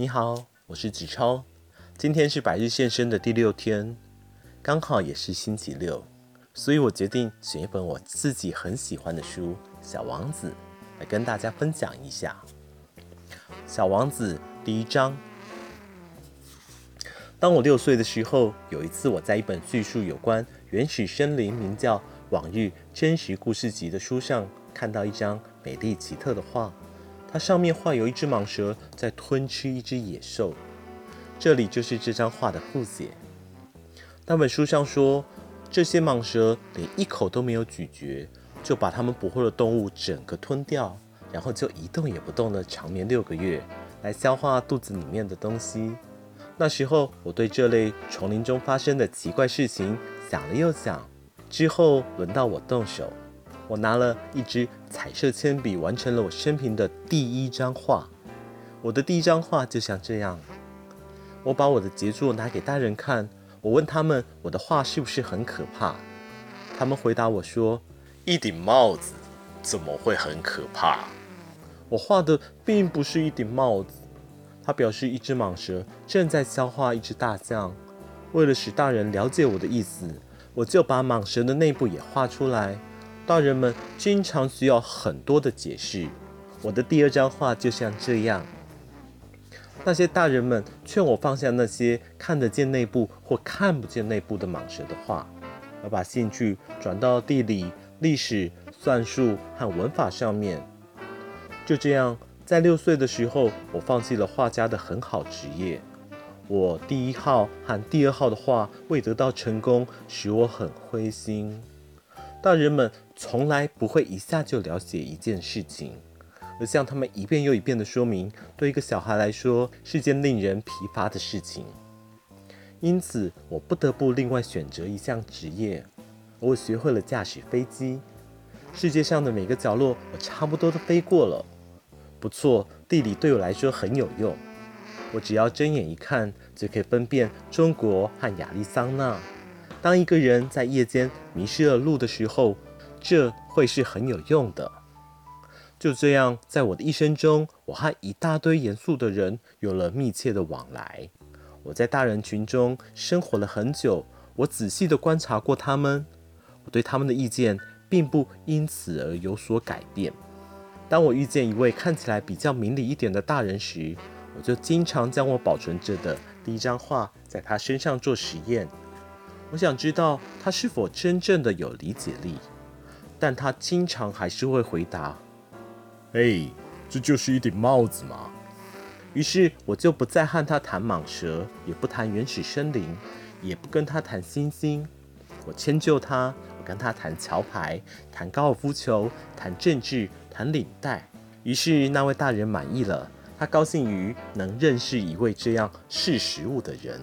你好，我是子超。今天是百日献身的第六天，刚好也是星期六，所以我决定选一本我自己很喜欢的书《小王子》来跟大家分享一下。《小王子》第一章。当我六岁的时候，有一次我在一本叙述有关原始森林、名叫《往日真实故事集》的书上，看到一张美丽奇特的画。它上面画有一只蟒蛇在吞吃一只野兽，这里就是这张画的复写。那本书上说，这些蟒蛇连一口都没有咀嚼，就把它们捕获的动物整个吞掉，然后就一动也不动的长眠六个月，来消化肚子里面的东西。那时候，我对这类丛林中发生的奇怪事情想了又想，之后轮到我动手。我拿了一支彩色铅笔，完成了我生平的第一张画。我的第一张画就像这样。我把我的杰作拿给大人看，我问他们我的画是不是很可怕？他们回答我说：“一顶帽子怎么会很可怕？”我画的并不是一顶帽子。它表示一只蟒蛇正在消化一只大象。为了使大人了解我的意思，我就把蟒蛇的内部也画出来。大人们经常需要很多的解释。我的第二张画就像这样。那些大人们劝我放下那些看得见内部或看不见内部的蟒蛇的画，而把兴趣转到地理、历史、算术和文法上面。就这样，在六岁的时候，我放弃了画家的很好职业。我第一号和第二号的画未得到成功，使我很灰心。大人们从来不会一下就了解一件事情，而向他们一遍又一遍地说明，对一个小孩来说是件令人疲乏的事情。因此，我不得不另外选择一项职业。我学会了驾驶飞机，世界上的每个角落我差不多都飞过了。不错，地理对我来说很有用。我只要睁眼一看，就可以分辨中国和亚利桑那。当一个人在夜间迷失了路的时候，这会是很有用的。就这样，在我的一生中，我和一大堆严肃的人有了密切的往来。我在大人群中生活了很久，我仔细地观察过他们，我对他们的意见并不因此而有所改变。当我遇见一位看起来比较明理一点的大人时，我就经常将我保存着的第一张画在他身上做实验。我想知道他是否真正的有理解力，但他经常还是会回答：“哎，这就是一顶帽子嘛。”于是我就不再和他谈蟒蛇，也不谈原始森林，也不跟他谈星星。我迁就他，我跟他谈桥牌，谈高尔夫球，谈政治，谈领带。于是那位大人满意了，他高兴于能认识一位这样识时务的人。